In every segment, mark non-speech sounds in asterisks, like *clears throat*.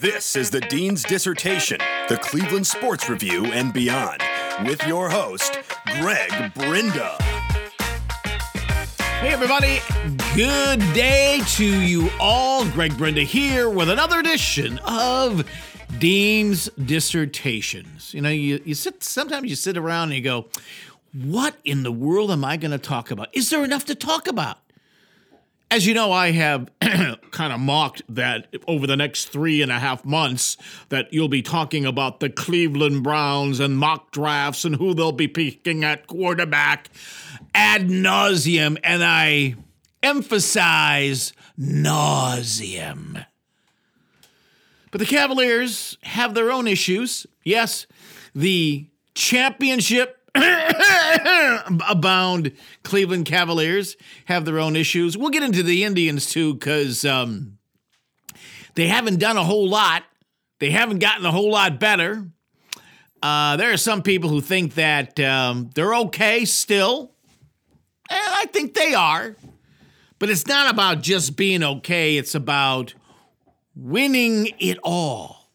This is the Dean's Dissertation, the Cleveland Sports Review and beyond, with your host, Greg Brinda. Hey, everybody. Good day to you all. Greg Brinda here with another edition of Dean's Dissertations. You know, you, you sit, sometimes you sit around and you go, what in the world am I going to talk about? Is there enough to talk about? As you know, I have *clears throat* kind of mocked that over the next three and a half months that you'll be talking about the Cleveland Browns and mock drafts and who they'll be picking at quarterback ad nauseum, and I emphasize nauseum. But the Cavaliers have their own issues. Yes, the championship *coughs* abound Cleveland Cavaliers have their own issues. We'll get into the Indians too, because um, they haven't done a whole lot. They haven't gotten a whole lot better. Uh, there are some people who think that um, they're okay still, and I think they are. But it's not about just being okay, it's about winning it all.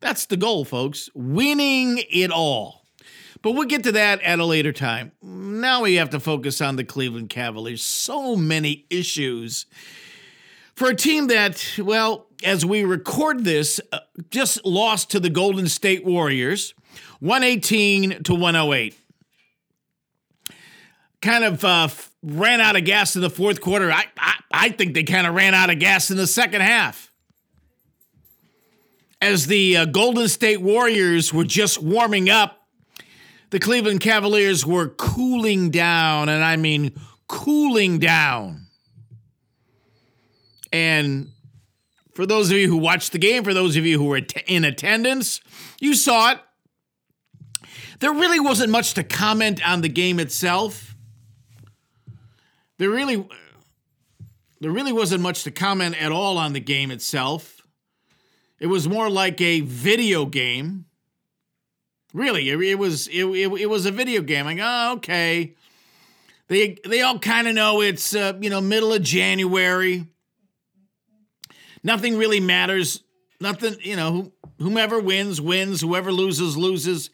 That's the goal, folks. Winning it all. But we'll get to that at a later time. Now we have to focus on the Cleveland Cavaliers. So many issues. For a team that, well, as we record this, uh, just lost to the Golden State Warriors, 118 to 108. Kind of uh, ran out of gas in the fourth quarter. I, I, I think they kind of ran out of gas in the second half. As the uh, Golden State Warriors were just warming up the Cleveland Cavaliers were cooling down, and I mean cooling down. And for those of you who watched the game, for those of you who were in attendance, you saw it. There really wasn't much to comment on the game itself. There really there really wasn't much to comment at all on the game itself. It was more like a video game Really, it, it was it, it, it, was a video game. Like, oh, okay. They they all kind of know it's uh, you know middle of January. Nothing really matters. Nothing, you know, whomever wins wins, whoever loses loses.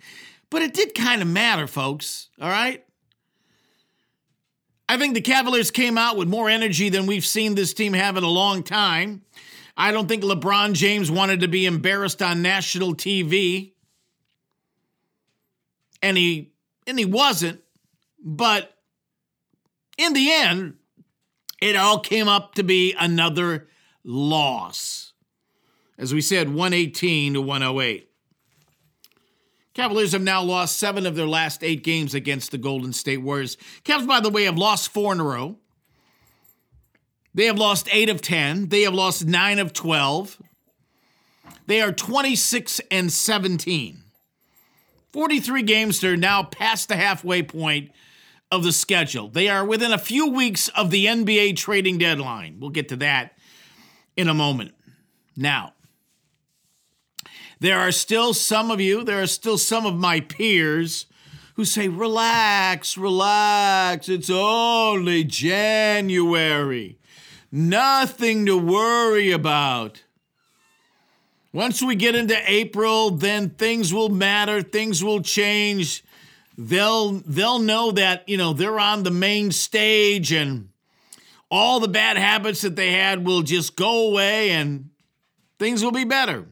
But it did kind of matter, folks. All right. I think the Cavaliers came out with more energy than we've seen this team have in a long time. I don't think LeBron James wanted to be embarrassed on national TV and he and he wasn't. But in the end, it all came up to be another loss. As we said, 118 to 108. Cavaliers have now lost seven of their last eight games against the Golden State Warriors. Cavs, by the way, have lost four in a row. They have lost eight of 10. They have lost nine of 12. They are 26 and 17. 43 games they are now past the halfway point of the schedule. They are within a few weeks of the NBA trading deadline. We'll get to that in a moment. Now, there are still some of you, there are still some of my peers who say, relax, relax, it's only January. Nothing to worry about. Once we get into April, then things will matter, things will change. They'll they'll know that, you know, they're on the main stage and all the bad habits that they had will just go away and things will be better.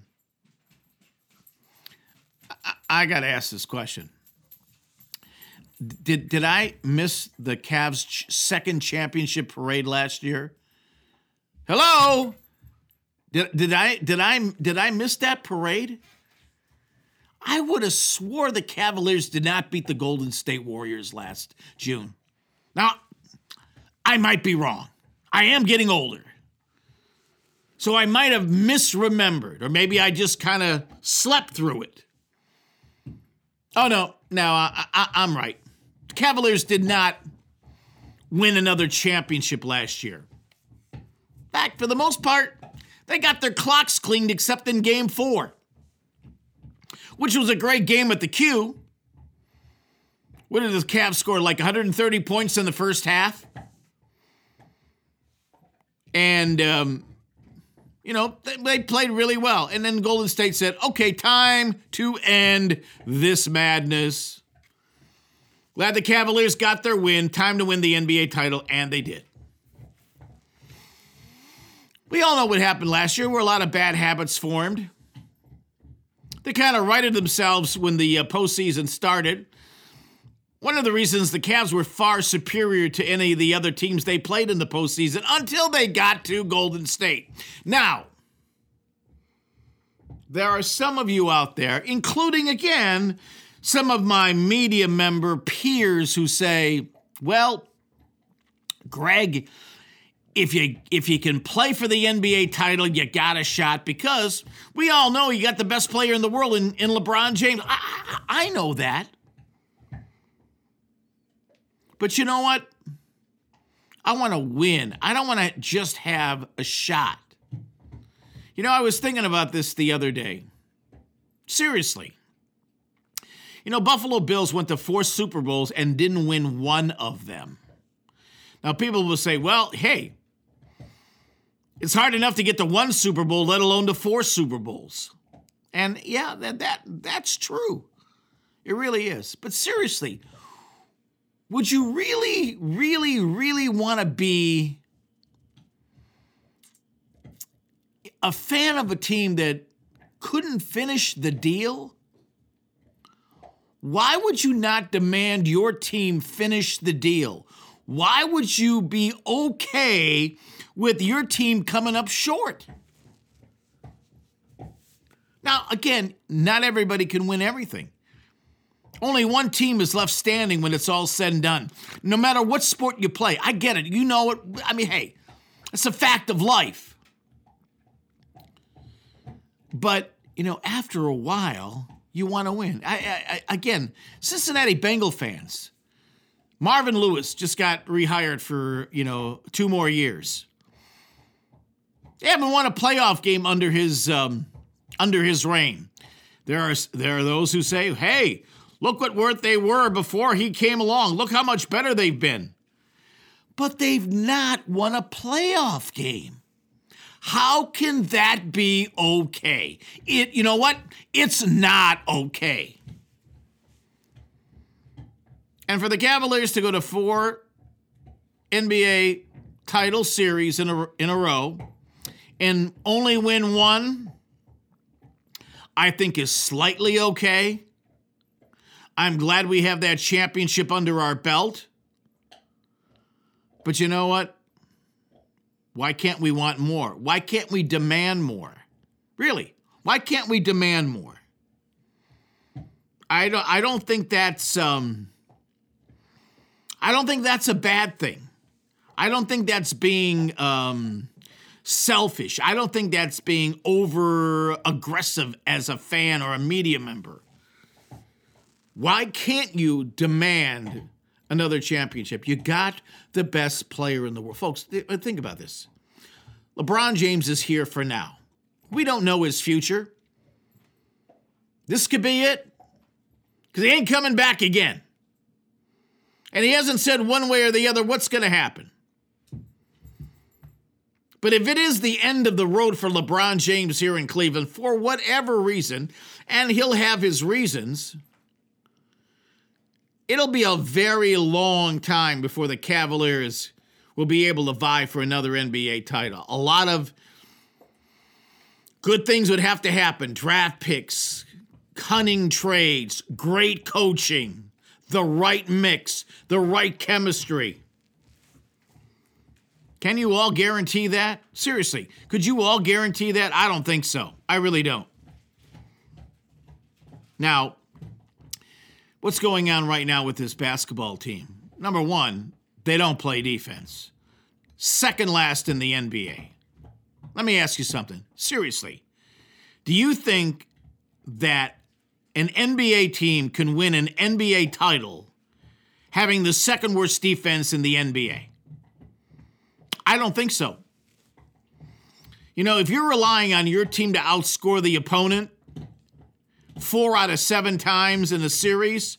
I, I got to ask this question. Did did I miss the Cavs' second championship parade last year? Hello? Did, did I did I did I miss that parade? I would have swore the Cavaliers did not beat the Golden State Warriors last June. Now, I might be wrong. I am getting older. So I might have misremembered, or maybe I just kind of slept through it. Oh, no, no, I, I, I'm right. The Cavaliers did not win another championship last year. In fact, for the most part, they got their clocks cleaned except in game four, which was a great game at the Q. What did the Cavs score? Like 130 points in the first half? And um, You know, they, they played really well. And then Golden State said, okay, time to end this madness. Glad the Cavaliers got their win. Time to win the NBA title, and they did. We all know what happened last year, where a lot of bad habits formed. They kind of righted themselves when the uh, postseason started. One of the reasons the Cavs were far superior to any of the other teams they played in the postseason until they got to Golden State. Now, there are some of you out there, including again some of my media member peers, who say, well, Greg, if you if you can play for the NBA title, you got a shot because we all know you got the best player in the world in, in LeBron James. I, I know that. But you know what? I want to win. I don't want to just have a shot. You know, I was thinking about this the other day. Seriously. You know, Buffalo Bills went to four Super Bowls and didn't win one of them. Now, people will say, well, hey, it's hard enough to get to one Super Bowl, let alone to four Super Bowls. And yeah, that, that that's true. It really is. But seriously, would you really, really, really want to be a fan of a team that couldn't finish the deal? Why would you not demand your team finish the deal? Why would you be okay with your team coming up short? Now, again, not everybody can win everything. Only one team is left standing when it's all said and done. No matter what sport you play, I get it. You know it. I mean, hey, it's a fact of life. But, you know, after a while, you want to win. I, I, again, Cincinnati Bengal fans, Marvin Lewis just got rehired for, you know, two more years. They haven't won a playoff game under his um, under his reign. There are there are those who say, "Hey, look what worth they were before he came along. Look how much better they've been." But they've not won a playoff game. How can that be okay? It you know what? It's not okay. And for the Cavaliers to go to four NBA title series in a, in a row and only win one, I think is slightly okay. I'm glad we have that championship under our belt. But you know what? Why can't we want more? Why can't we demand more? Really? Why can't we demand more? I don't I don't think that's um I don't think that's a bad thing. I don't think that's being um selfish. I don't think that's being over aggressive as a fan or a media member. Why can't you demand another championship. You got the best player in the world. Folks, uh, think about this. LeBron James is here for now. We don't know his future. This could be it because he ain't coming back again. And he hasn't said one way or the other what's going to happen. But if it is the end of the road for LeBron James here in Cleveland, for whatever reason, and he'll have his reasons, it'll be a very long time before the Cavaliers will be able to vie for another NBA title. A lot of good things would have to happen draft picks, cunning trades, great coaching, the right mix, the right chemistry. Can you all guarantee that? Seriously, could you all guarantee that? I don't think so. I really don't. Now, what's going on right now with this basketball team? Number one, they don't play defense. Second last in the NBA. Let me ask you something. Seriously, do you think that an NBA team can win an NBA title having the second worst defense in the NBA? I don't think so. You know, if you're relying on your team to outscore the opponent, four out of seven times in a series,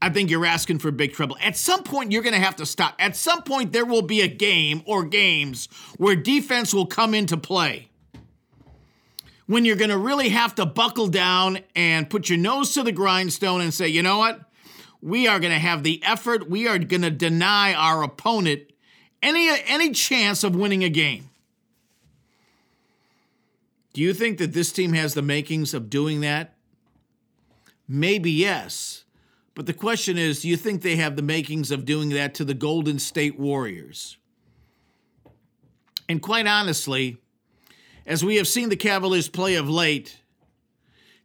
I think you're asking for big trouble. At some point, you're going to have to stop. At some point, there will be a game or games where defense will come into play. when you're going to really have to buckle down and put your nose to the grindstone and say, you know what? We are going to have the effort. We are going to deny our opponent any, any chance of winning a game. Do you think that this team has the makings of doing that? Maybe yes. But the question is do you think they have the makings of doing that to the Golden State Warriors? And quite honestly, as we have seen the Cavaliers play of late,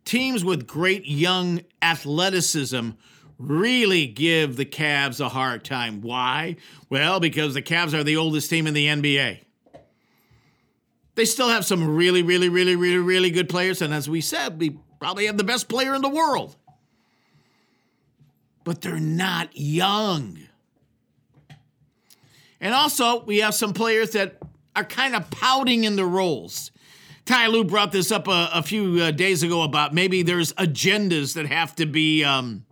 teams with great young athleticism really give the Cavs a hard time. Why? Well, because the Cavs are the oldest team in the NBA. They still have some really, really, really, really, really good players. And as we said, we probably have the best player in the world. But they're not young. And also, we have some players that are kind of pouting in the roles. Ty Lue brought this up a, a few uh, days ago about maybe there's agendas that have to be um,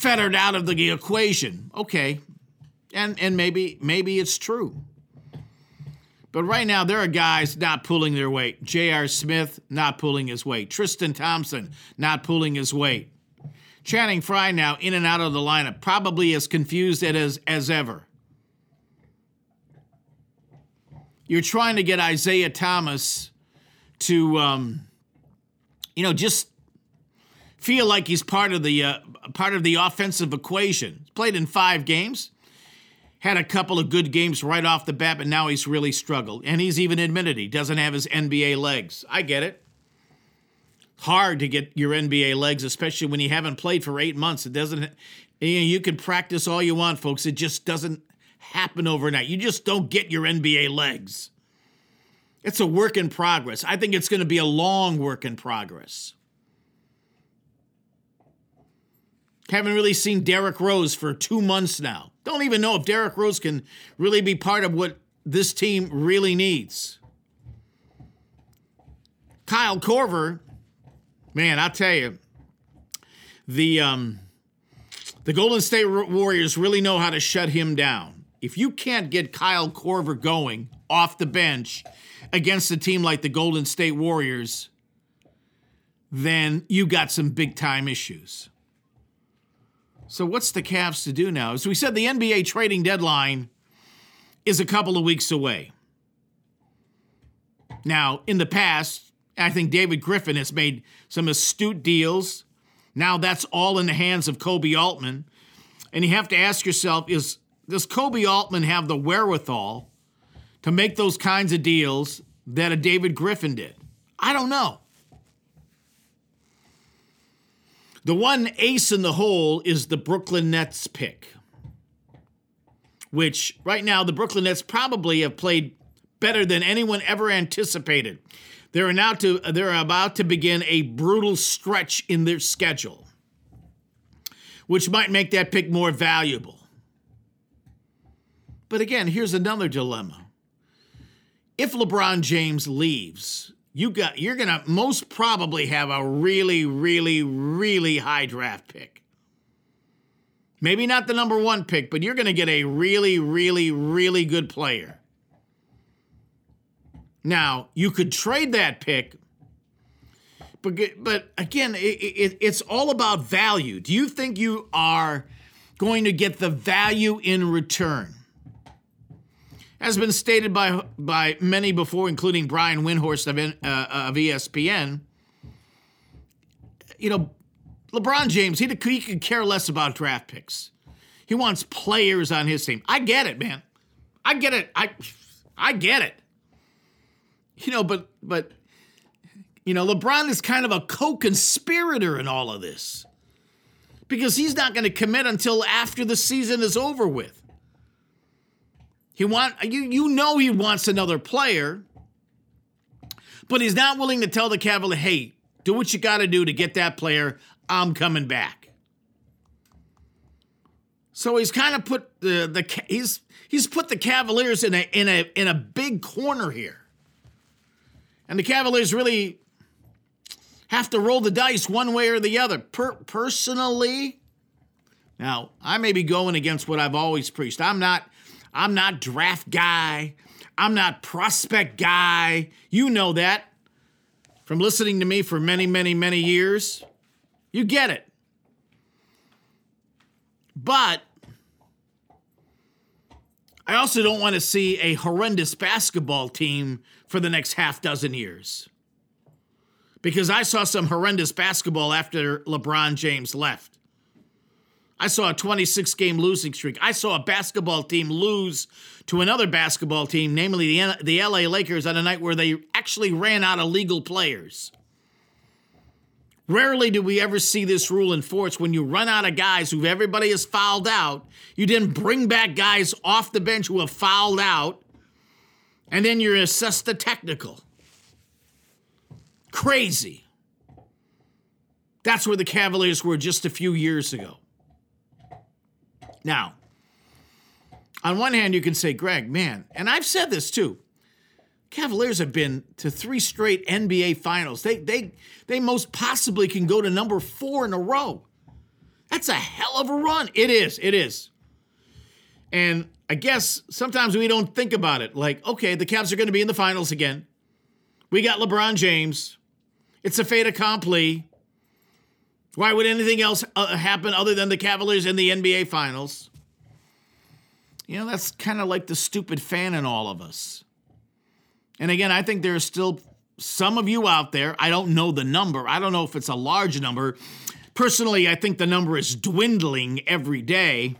fettered out of the equation. Okay, and and maybe maybe it's true. But right now there are guys not pulling their weight. J.R. Smith not pulling his weight. Tristan Thompson not pulling his weight. Channing Frye now in and out of the lineup, probably as confused as as ever. you're trying to get Isaiah Thomas to, um, you know, just feel like he's part of the uh, part of the offensive equation. He's played in five games, had a couple of good games right off the bat, but now he's really struggled. And he's even admitted he doesn't have his NBA legs. I get it. Hard to get your NBA legs, especially when you haven't played for eight months. It doesn't. You, know, you can practice all you want, folks. It just doesn't happen overnight. You just don't get your NBA legs. It's a work in progress. I think it's going to be a long work in progress. Haven't really seen Derrick Rose for two months now. Don't even know if Derrick Rose can really be part of what this team really needs. Kyle Korver, man, I tell you, the um, the Golden State Warriors really know how to shut him down if you can't get Kyle Korver going off the bench against a team like the Golden State Warriors, then you got some big time issues. So, what's the Cavs to do now? As we said, the NBA trading deadline is a couple of weeks away. Now, in the past, I think David Griffin has made some astute deals. Now that's all in the hands of Koby Altman. And you have to ask yourself is does Koby Altman have the wherewithal to make those kinds of deals that a David Griffin did? I don't know. The one ace in the hole is the Brooklyn Nets pick, which right now the Brooklyn Nets probably have played better than anyone ever anticipated. They're now to they're about to begin a brutal stretch in their schedule, which might make that pick more valuable. But again, here's another dilemma. If LeBron James leaves, you got you're to most probably have a really really really high draft pick. Maybe not the number 1 pick, but you're to get a really really really good player. Now, you could trade that pick but but again, it, it, it's all about value. Do you think you are going to get the value in return? Has been stated by by many before, including Brian Windhorst of, uh, of ESPN. You know, LeBron James, he, he could care less about draft picks. He wants players on his team. I get it, man. I get it. I I get it. You know, but but you know, LeBron is kind of a co-conspirator in all of this. Because he's not going to commit until after the season is over with. He want you you know he wants another player, but he's not willing to tell the Cavalier, "Hey, do what you got to do to get that player. I'm coming back." So he's kind of put the the he's he's put the Cavaliers in a in a in a big corner here. And the Cavaliers really have to roll the dice one way or the other. Per- personally, now I may be going against what I've always preached. I'm not I'm not draft guy. I'm not prospect guy. You know that. from listening to me for many, many, many years, you get it. But I also don't want to see a horrendous basketball team for the next half dozen years. Because I saw some horrendous basketball after LeBron James left. I saw a 26 game losing streak. I saw a basketball team lose to another basketball team, namely the, the LA Lakers, on a night where they actually ran out of legal players. Rarely do we ever see this rule enforced when you run out of guys who everybody has fouled out. You then bring back guys off the bench who have fouled out, and then you assess the technical. Crazy. That's where the Cavaliers were just a few years ago. Now, on one hand, you can say, Greg, man, and I've said this too. Cavaliers have been to three straight NBA finals. They they they most possibly can go to number four in a row. That's a hell of a run. It is, it is. And I guess sometimes we don't think about it. Like, okay, the Cavs are going to be in the finals again. We got LeBron James. It's a fait accompli. Why would anything else uh, happen other than the Cavaliers in the NBA Finals? You know, that's kind of like the stupid fan in all of us. And again, I think there are still some of you out there. I don't know the number, I don't know if it's a large number. Personally, I think the number is dwindling every day.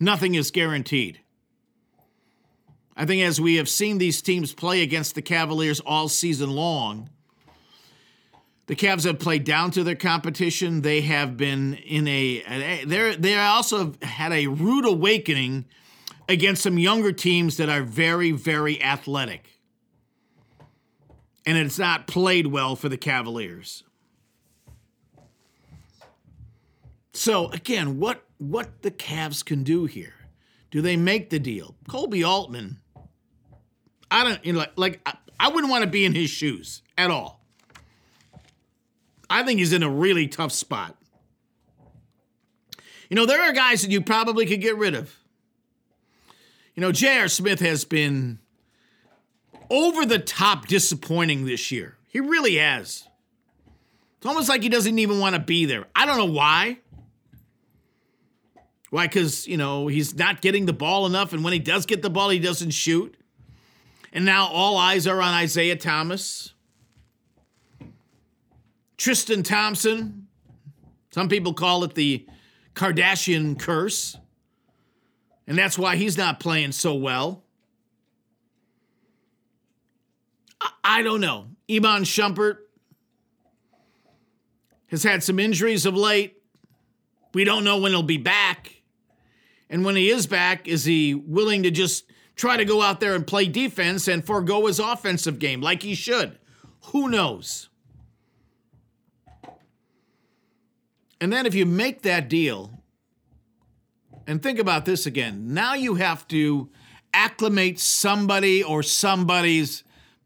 Nothing is guaranteed. I think as we have seen these teams play against the Cavaliers all season long, the Cavs have played down to their competition. They have been in a they they also had a rude awakening against some younger teams that are very very athletic. And it's not played well for the Cavaliers. So again, what what the Cavs can do here? Do they make the deal? Colby Altman, I don't you know, like like I, I wouldn't want to be in his shoes at all. I think he's in a really tough spot. You know, there are guys that you probably could get rid of. You know, J.R. Smith has been over the top disappointing this year. He really has. It's almost like he doesn't even want to be there. I don't know why. Why? Because, you know, he's not getting the ball enough, and when he does get the ball, he doesn't shoot. And now all eyes are on Isaiah Thomas. Tristan Thompson. Some people call it the Kardashian curse. And that's why he's not playing so well. I, I don't know. Iman Shumpert has had some injuries of late. We don't know when he'll be back. And when he is back, is he willing to just try to go out there and play defense and forego his offensive game like he should? Who knows? And then if you make that deal, and think about this again, now you have to acclimate somebody or somebody's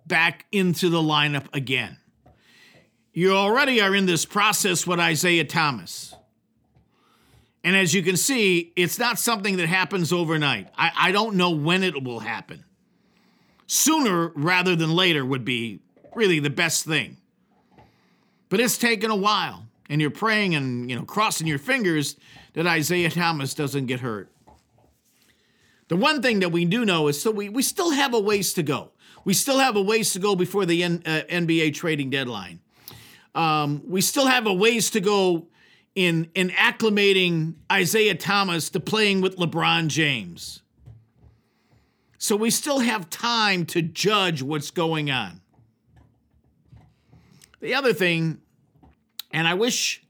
back into the lineup again. You already are in this process with Isaiah Thomas. And as you can see, it's not something that happens overnight. I, I don't know when it will happen. Sooner rather than later would be really the best thing. But it's taken a while and you're praying and you know crossing your fingers that Isaiah Thomas doesn't get hurt. The one thing that we do know is so we, we still have a ways to go. We still have a ways to go before the N, uh, NBA trading deadline. Um, we still have a ways to go in in acclimating Isaiah Thomas to playing with LeBron James. So we still have time to judge what's going on. The other thing and I wish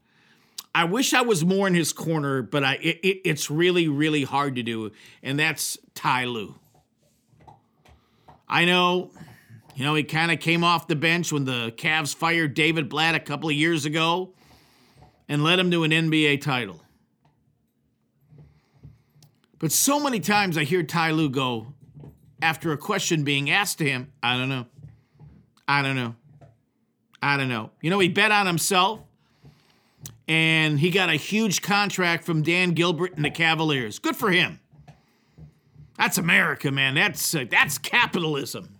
I wish I was more in his corner, but I it, it, it's really really hard to do, and that's Ty Lue. I know, you know, he kind of came off the bench when the Cavs fired David Blatt a couple of years ago and led him to an NBA title. But so many times I hear Ty Lue go after a question being asked to him, I don't know. I don't know. I don't know. You know, he bet on himself and he got a huge contract from Dan Gilbert and the Cavaliers. Good for him. That's America, man. That's uh, that's capitalism.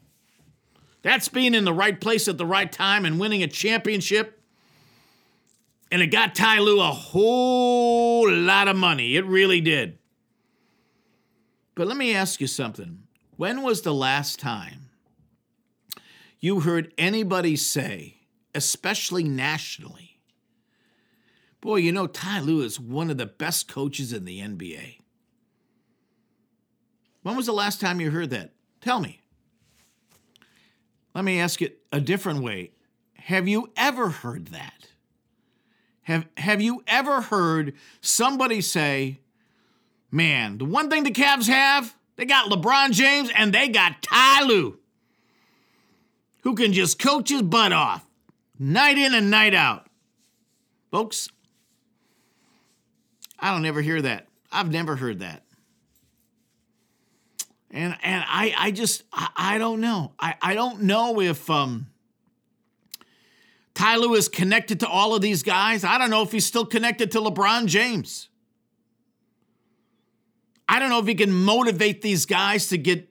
That's being in the right place at the right time and winning a championship. And it got Ty Lue a whole lot of money. It really did. But let me ask you something. When was the last time you heard anybody say, especially nationally, boy, you know, Ty Lue is one of the best coaches in the NBA? When was the last time you heard that? Tell me. Let me ask it a different way. Have you ever heard that? Have, have you ever heard somebody say, man, the one thing the Cavs have, they got LeBron James and they got Ty Lue, who can just coach his butt off night in and night out. Folks, I don't ever hear that. I've never heard that. And and I I just I, I don't know. I, I don't know if um Ty Lue is connected to all of these guys. I don't know if he's still connected to LeBron James. I don't know if he can motivate these guys to get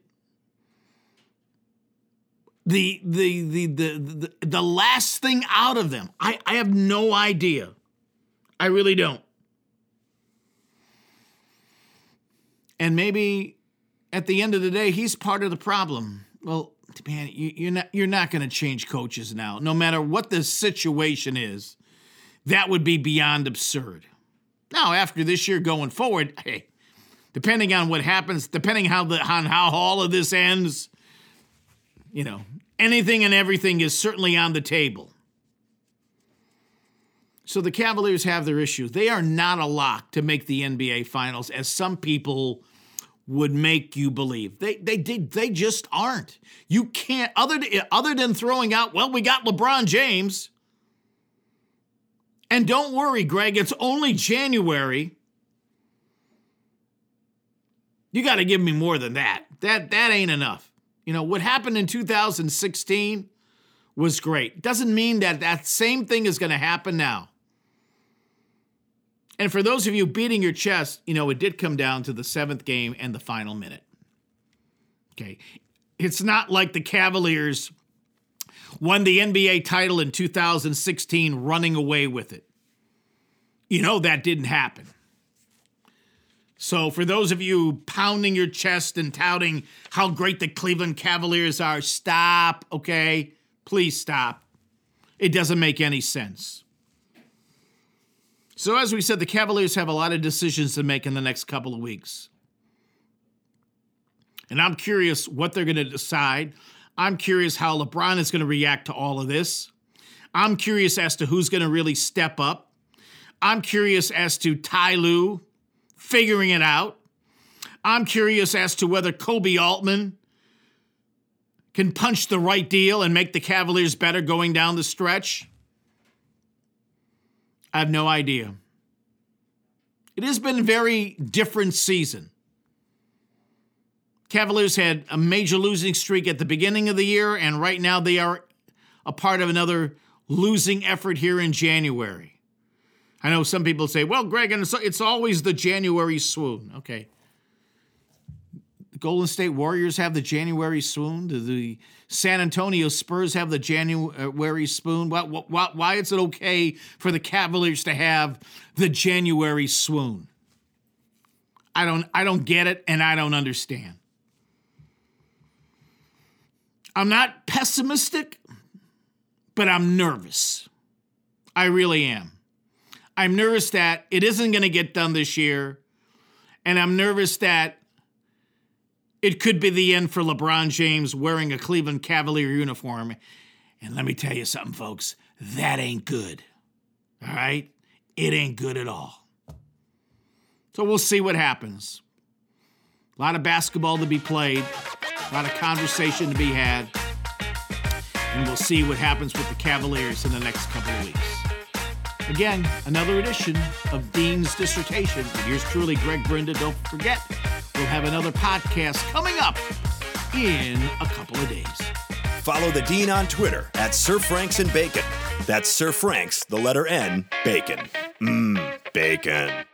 the the the the the, the last thing out of them. I, I have no idea. I really don't. And maybe at the end of the day, he's part of the problem. Well, man, you, are not you're not going to change coaches now, no matter what the situation is. That would be beyond absurd. Now, after this year going forward, hey, depending on what happens, depending how the on how all of this ends, you know, anything and everything is certainly on the table. So the Cavaliers have their issues. They are not a lock to make the NBA Finals, as some people would make you believe. They they did they just aren't. You can't other other than throwing out, well, we got LeBron James. And don't worry, Greg, it's only January. You got to give me more than that. That that ain't enough. You know, what happened in 2016 was great. Doesn't mean that that same thing is going to happen now. And for those of you beating your chest, you know, it did come down to the seventh game and the final minute. Okay. It's not like the Cavaliers won the NBA title in 2016 running away with it. You know, that didn't happen. So, for those of you pounding your chest and touting how great the Cleveland Cavaliers are, stop, okay? Please stop. It doesn't make any sense. So, as we said, the Cavaliers have a lot of decisions to make in the next couple of weeks. And I'm curious what they're going to decide. I'm curious how LeBron is going to react to all of this. I'm curious as to who's going to really step up. I'm curious as to Ty Lue figuring it out. I'm curious as to whether Koby Altman can punch the right deal and make the Cavaliers better going down the stretch. I have no idea. It has been a very different season. Cavaliers had a major losing streak at the beginning of the year, and right now they are a part of another losing effort here in January. I know some people say, well, Greg, and it's, it's always the January swoon. Okay. The Golden State Warriors have the January swoon. Do the San Antonio Spurs have the January swoon? Why, why, why is it okay for the Cavaliers to have the January swoon? I don't, I don't get it, and I don't understand. I'm not pessimistic, but I'm nervous. I really am. I'm nervous that it isn't going to get done this year, and I'm nervous that it could be the end for LeBron James wearing a Cleveland Cavalier uniform. And let me tell you something, folks, that ain't good. All right? It ain't good at all. So we'll see what happens. A lot of basketball to be played, a lot of conversation to be had. And we'll see what happens with the Cavaliers in the next couple of weeks. Again, another edition of Dean's Dissertation. Yours truly, Greg Brinda. Don't forget, We'll have another podcast coming up in a couple of days. Follow the Dean on Twitter at Sir Franks and Bacon. That's Sir Franks, the letter N, Bacon. Mmm, bacon.